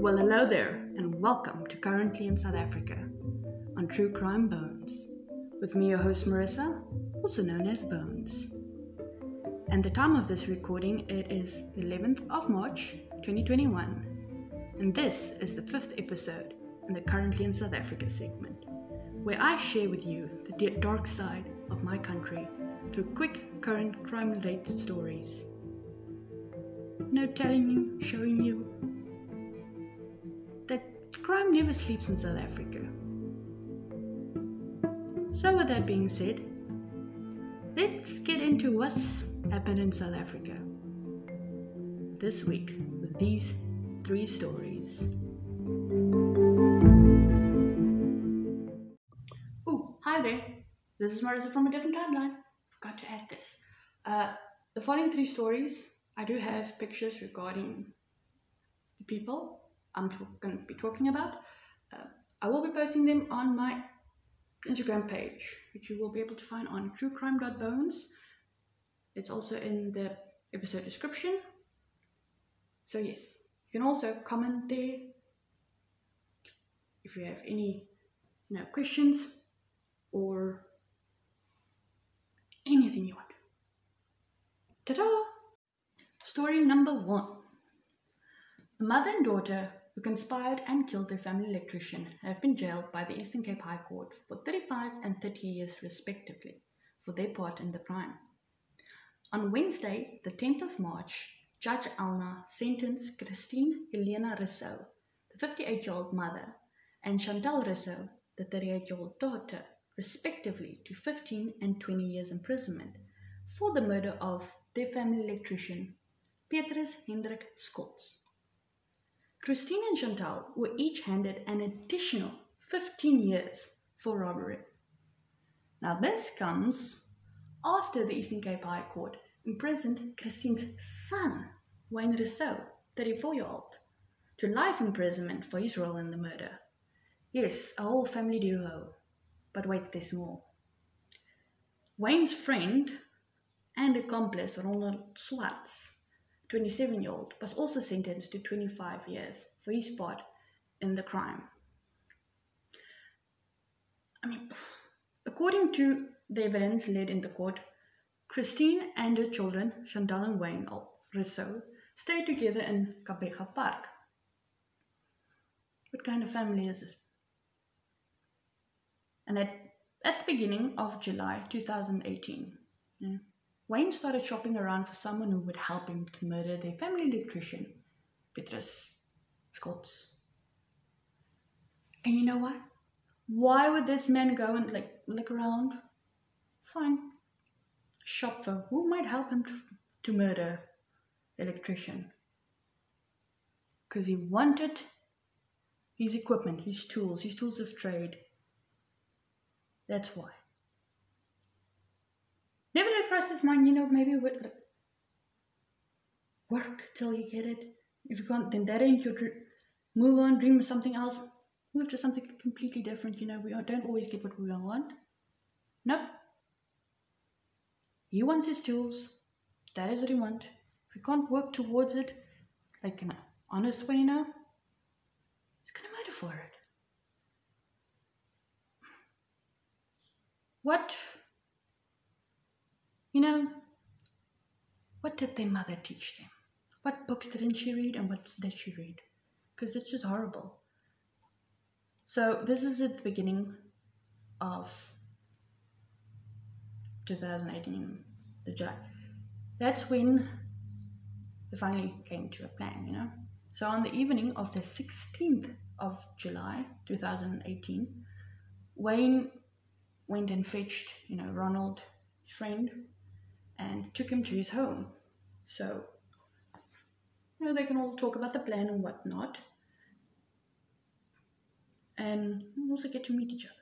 Well, hello there, and welcome to Currently in South Africa on True Crime Bones. With me, your host Marissa, also known as Bones. And the time of this recording, it is the 11th of March 2021. And this is the fifth episode in the Currently in South Africa segment, where I share with you the dark side of my country through quick current crime related stories. No telling you, showing you crime never sleeps in South Africa. So, with that being said, let's get into what's happened in South Africa this week with these three stories. Oh, hi there. This is Marissa from a different timeline. Forgot to add this. Uh, the following three stories, I do have pictures regarding the people I'm going to be talking about. Uh, I will be posting them on my Instagram page, which you will be able to find on truecrime.bones. It's also in the episode description. So, yes, you can also comment there if you have any you know, questions or anything you want. Ta da! Story number one. A mother and daughter who conspired and killed their family electrician have been jailed by the Eastern Cape High Court for 35 and 30 years respectively for their part in the crime. On Wednesday, the 10th of March, Judge Alna sentenced Christine Helena Rousseau, the 58 year old mother, and Chantal Rousseau, the 38 year old daughter, respectively to 15 and 20 years imprisonment for the murder of their family electrician, Petrus Hendrik Scotts. Christine and Chantal were each handed an additional 15 years for robbery. Now, this comes after the Eastern Cape High Court imprisoned Christine's son, Wayne Rousseau, 34 year old, to life imprisonment for his role in the murder. Yes, a whole family duo. But wait, there's more. Wayne's friend and accomplice, Ronald Swartz, 27 year old, was also sentenced to 25 years for his part in the crime. I mean, according to the evidence led in the court, Christine and her children, Chantal and Wayne Rousseau, stayed together in Gqeberha Park. What kind of family is this? And at, at the beginning of July 2018, yeah, Wayne started shopping around for someone who would help him to murder their family electrician, Petrus Scotts. And you know what? Why would this man go and like look around? Fine. Shop for who might help him to, to murder the electrician. Because he wanted his equipment, his tools, his tools of trade. That's why. Never let cross his mind, you know, maybe with work till you get it. If you can't, then that ain't your dream. Move on, dream of something else. Move to something completely different. You know, we don't always get what we want. Nope. He wants his tools. That is what he wants. If we can't work towards it, like in an honest way, you know, he's gonna murder for it. What, you know, what did their mother teach them? What books didn't she read and what did she read? Because it's just horrible. So, this is at the beginning of 2018, the July. That's when it finally came to a plan, you know. So, on the evening of the 16th of July 2018, Wayne went and fetched, you know, Ronald, his friend, and took him to his home. So, you know, they can all talk about the plan and whatnot. And also get to meet each other.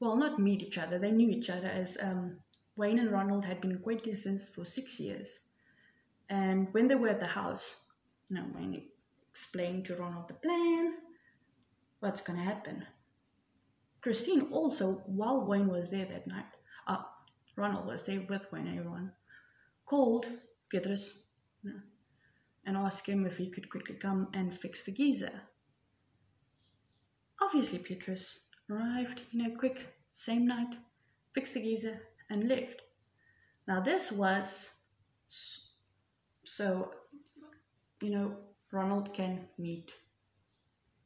Well, not meet each other, they knew each other as um, Wayne and Ronald had been acquaintances for six years. And when they were at the house, you know, Wayne explained to Ronald the plan, what's going to happen. Christine also, while Wayne was there that night, uh, Ronald was there with Wayne and everyone, called know, and asked him if he could quickly come and fix the geyser Obviously, Petrus arrived, you know, quick, same night, fixed the geyser, and left. Now, this was so, you know, Ronald can meet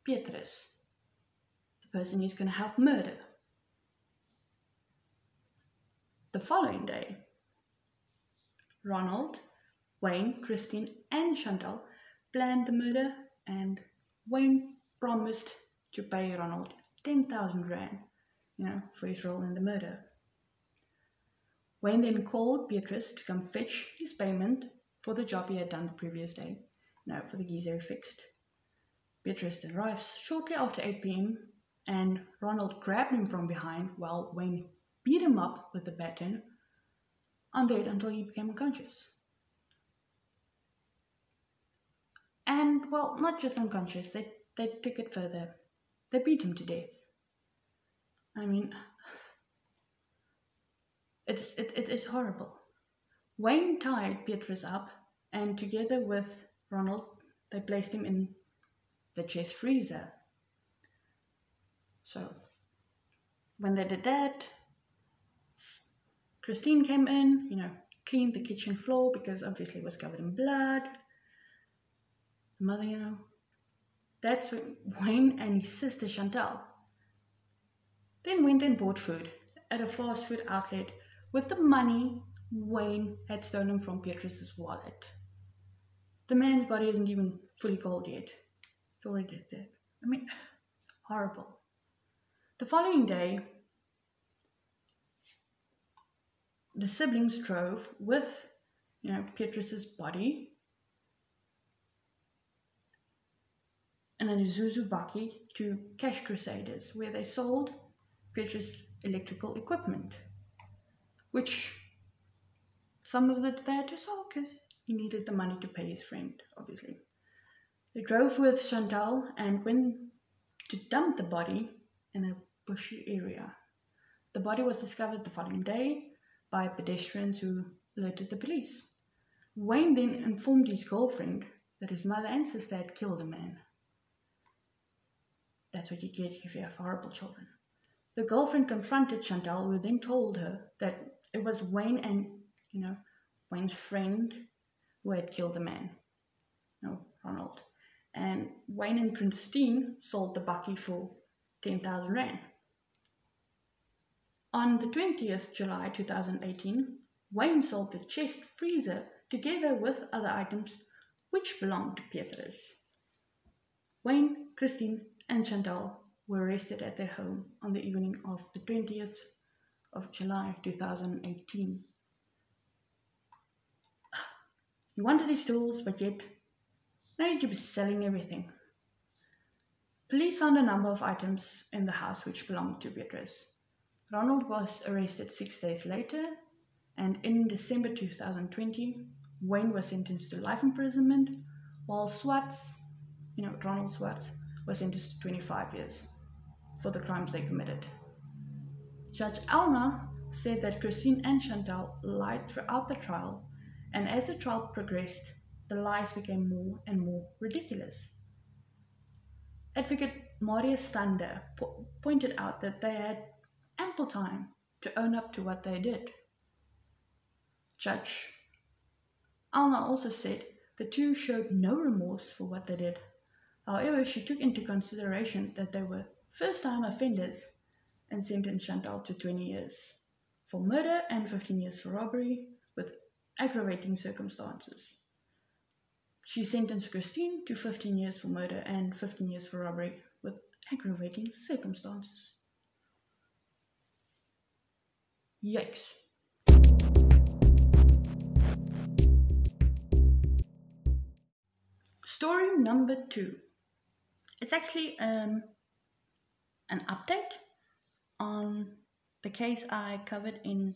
Petrus, the person who's going to help murder. The following day, Ronald, Wayne, Christine, and Chantal planned the murder, and Wayne promised to pay Ronald 10,000 Rand, you know, for his role in the murder. Wayne then called Petrus to come fetch his payment for the job he had done the previous day, you know, for the geyser fixed. Petrus arrives shortly after 8 pm, and Ronald grabbed him from behind while Wayne beat him up with the baton did until he became unconscious. And, well, not just unconscious, they, they took it further. They beat him to death. I mean, it's, it, it is horrible. Wayne tied Petrus up, and together with Ronald, they placed him in the chest freezer. So, when they did that, Christine came in, you know, cleaned the kitchen floor because obviously it was covered in blood. The mother, you know, that's when Wayne and his sister Chantal then went and bought food at a fast food outlet with the money Wayne had stolen from Petrus's wallet. The man's body isn't even fully cold yet. It's already dead. I mean, horrible. The following day, the siblings drove with, you know, Petrus's body and a Isuzu bakkie to Cash Crusaders, where they sold Petrus's electrical equipment which some of the they had to sell because he needed the money to pay his friend, obviously. They drove with Chantal and went to dump the body in a bushy area. The body was discovered the following day by pedestrians who alerted the police. Wayne then informed his girlfriend that his mother and sister had killed the man. That's what you get if you have horrible children. The girlfriend confronted Chantal, who then told her that it was Wayne and you know Wayne's friend who had killed the man. No, Ronald. And Wayne and Christine sold the bakkie for ten thousand rand. On the 20th July 2018, Wayne sold the chest freezer together with other items which belonged to Petrus. Wayne, Christine, and Chantal were arrested at their home on the evening of the 20th of July 2018. You wanted his tools, but yet now you be selling everything. Police found a number of items in the house which belonged to Petrus. Ronald was arrested six days later, and in December 2020, Wayne was sentenced to life imprisonment, while Swartz, you know, Ronald Swartz, was sentenced to 25 years for the crimes they committed. Judge Elna said that Christine and Chantal lied throughout the trial, and as the trial progressed, the lies became more and more ridiculous. Advocate Marius Stander po- pointed out that they had ample time to own up to what they did. Judge Alna also said the two showed no remorse for what they did. However, she took into consideration that they were first time offenders and sentenced Chantal to 20 years for murder and 15 years for robbery with aggravating circumstances. She sentenced Christine to 15 years for murder and 15 years for robbery with aggravating circumstances. Yikes. Story number two. It's actually um, an update on the case I covered in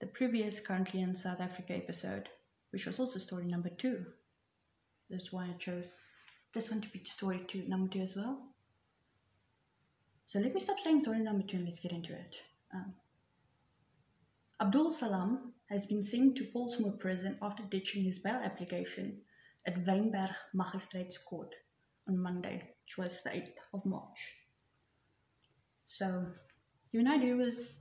the previous Currently in South Africa episode, which was also story number two. That's why I chose this one to be story two, number two as well. So let me stop saying story number two and let's get into it. Um, Abdul Salam has been sent to Pollsmoor prison after ditching his bail application at Wynberg Magistrates Court on Monday, which was the 8th of March. So, you an idea was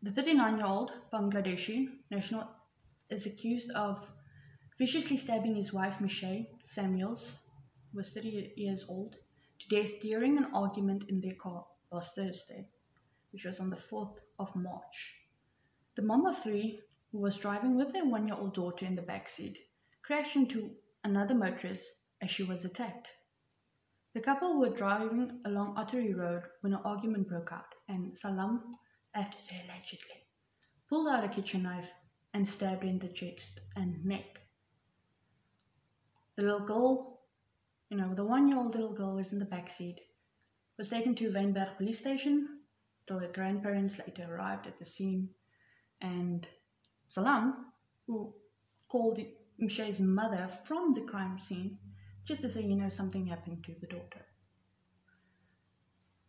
the 39 year old Bangladeshi national is accused of viciously stabbing his wife Michelle Samuels, who was 30 years old, to death during an argument in their car last Thursday, which was on the 4th of March. The mom of three, who was driving with their one year old daughter in the back seat, crashed into another motorist as she was attacked. The couple were driving along Ottery Road when an argument broke out, and Salam, I have to say allegedly, pulled out a kitchen knife and stabbed her in the chest and neck. The little girl, you know, the one year old little girl was in the back seat, was taken to Wynberg police station till her grandparents later arrived at the scene, and Salam, who called Michelle's mother from the crime scene, just to say, you know, something happened to the daughter.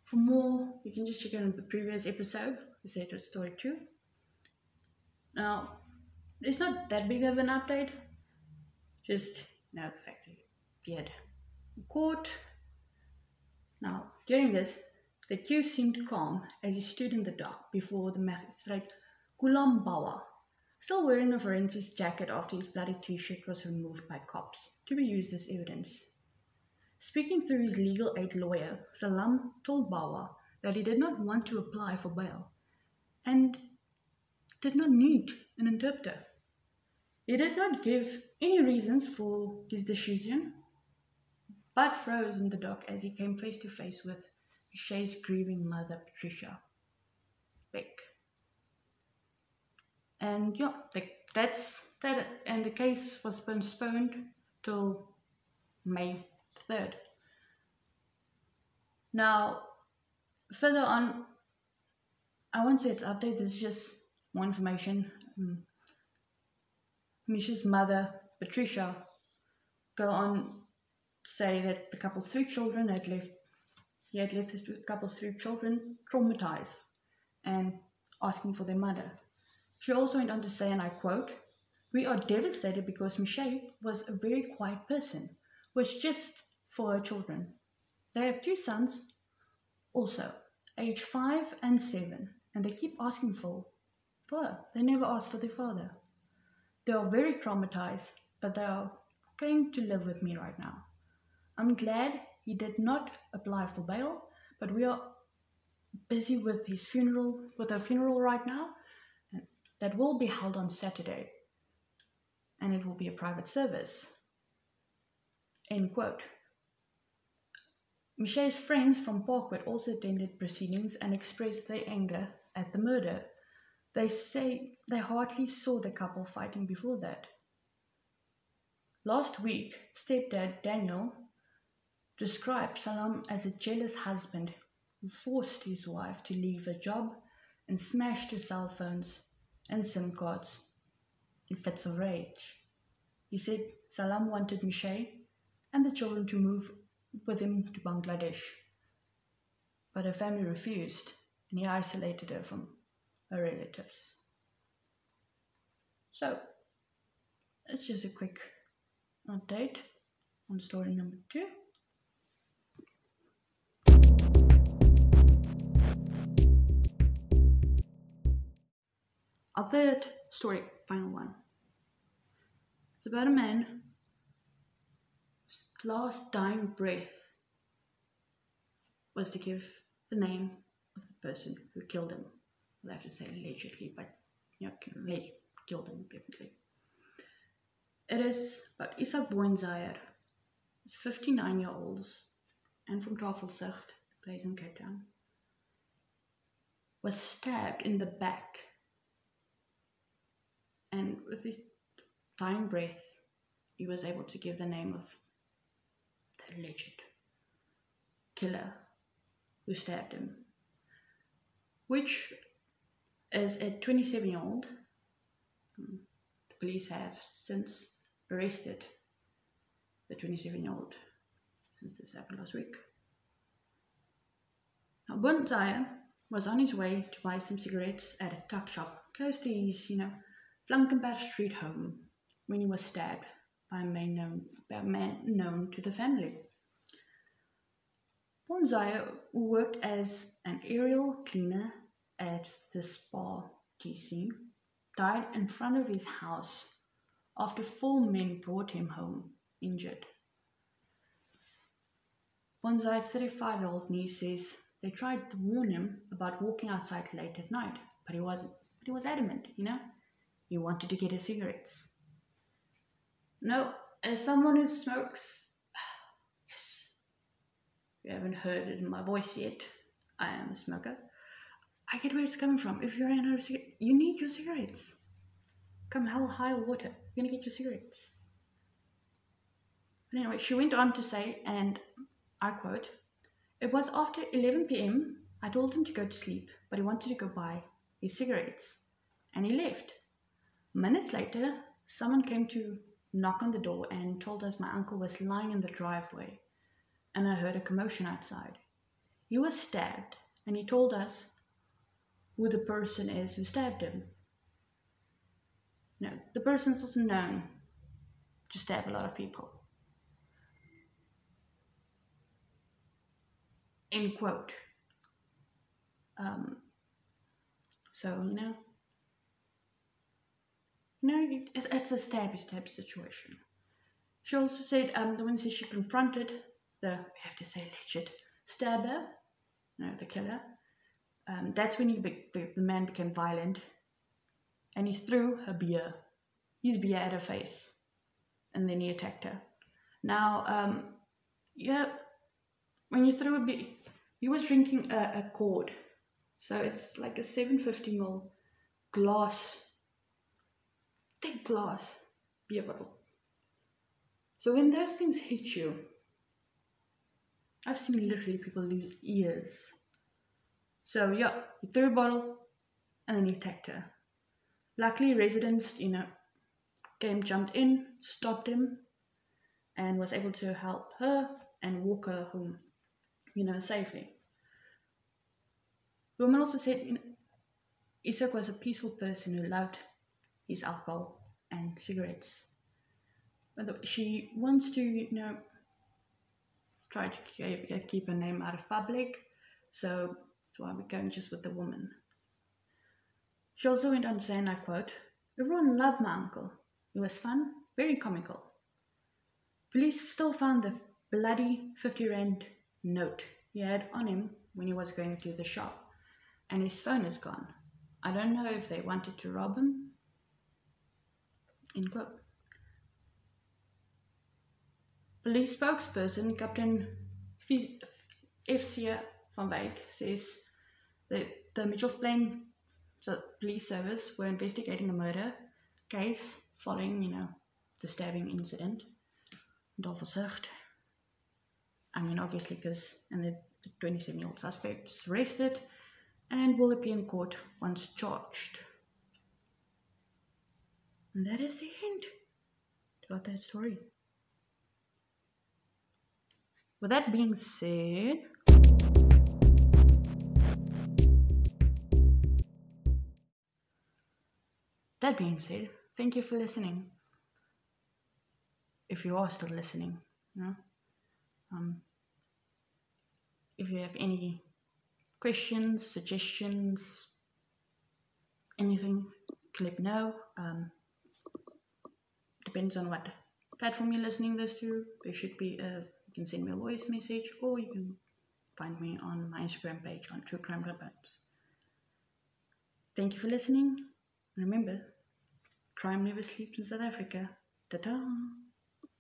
For more, you can just check out the previous episode, the it story two. Now, it's not that big of an update, just you know the fact that he had court. Now, during this, the accused seemed calm as he stood in the dock before the magistrate Gulam Bawa, still wearing a forensic jacket after his bloody t-shirt was removed by cops to be used as evidence. Speaking through his legal aid lawyer, Salam told Bawa that he did not want to apply for bail and did not need an interpreter. He did not give any reasons for his decision, but froze in the dock as he came face to face with Shay's grieving mother, Patricia Beck. And yeah, the, that's that. And the case was postponed till May 3rd. Now, further on, I won't say it's update, this is just more information. Um, Misha's mother, Patricia, go on say that the couple's three children had left he had left his couple's three children traumatized and asking for their mother. She also went on to say, and I quote, We are devastated because Michelle was a very quiet person, was just for her children. They have two sons, also, age five and seven, and they keep asking for, for her. They never ask for their father. They are very traumatized, but they are going to live with me right now. I'm glad he did not apply for bail, but we are busy with his funeral, with a funeral right now, that will be held on Saturday, and it will be a private service. End quote. Michelle's friends from Parkwood also attended proceedings and expressed their anger at the murder. They say they hardly saw the couple fighting before that. Last week, stepdad Daniel described Salam as a jealous husband who forced his wife to leave her job and smashed her cell phones and SIM cards in fits of rage. He said Salam wanted Michelle and the children to move with him to Bangladesh, but her family refused and he isolated her from her relatives. So, it's just a quick update on story number two. Third story, final one. It's about a man whose last dying breath was to give the name of the person who killed him. I'll have to say allegedly, but you yeah, killed him definitely. It is about Isaac Boinzayer. He's 59 year old and from Tafelsig, plays in Cape Town. Was stabbed in the back with his dying breath, he was able to give the name of the alleged killer who stabbed him, which is a 27 year old. Um, the police have since arrested the 27 year old since this happened last week. Now, Bontire was on his way to buy some cigarettes at a tuck shop close to his, you know, Blankenberg Street home when he was stabbed by a man known, by a man known to the family. Bonzai, who worked as an aerial cleaner at the spa GC, died in front of his house after four men brought him home injured. Bonzai's 35 year old niece says they tried to warn him about walking outside late at night, but he wasn't. But he was adamant, you know? He wanted to get his cigarettes. No, as someone who smokes, yes, you haven't heard it in my voice yet. I am a smoker. I get where it's coming from. If you're in a cigarette, you need your cigarettes. Come hell, high water, you're gonna get your cigarettes. But anyway, she went on to say, and I quote, It was after 11 pm. I told him to go to sleep, but he wanted to go buy his cigarettes, and he left. Minutes later, someone came to knock on the door and told us my uncle was lying in the driveway, and I heard a commotion outside. He was stabbed, and he told us who the person is who stabbed him. No, the person's also known to stab a lot of people. End quote. Um, so, you know, know, it's, it's a stabby stab situation. She also said um, the one says she confronted the, we have to say alleged, stabber, no, the killer, um, that's when he be- the, the man became violent and he threw her beer, his beer at her face, and then he attacked her. Now, um, yeah, when you threw a beer, he was drinking a, a cord, so it's like a 750 ml glass, thick glass beer bottle. So when those things hit you, I've seen literally people lose ears so yeah, he threw a bottle and then he attacked her. Luckily, residents, you know, came, jumped in, stopped him, and was able to help her and walk her home, you know, safely. The woman also said you know, Isak was a peaceful person who loved his alcohol and cigarettes. But she wants to, you know, try to keep her name out of public. So so why we're going just with the woman. She also went on saying, I quote, Everyone loved my uncle. He was fun, very comical. Police still found the bloody 50 rand note he had on him when he was going to the shop, and his phone is gone. I don't know if they wanted to rob him. End quote. Police spokesperson Captain FCA van Wyk says the, the Mitchells Plain police service were investigating a murder case following, you know, the stabbing incident. Dolverzucht. I mean, obviously, because and the 27 year old suspect is arrested and will appear in court once charged. And that is the end about that story. With that being said, That being said, thank you for listening. If you are still listening, you know, um, if you have any questions, suggestions, anything, let me know. Um, depends on what platform you're listening this to. There should be a, you can send me a voice message or you can find me on my Instagram page on True Crime Reports. Thank you for listening. Remember, crime never sleeps in South Africa. Ta-ta!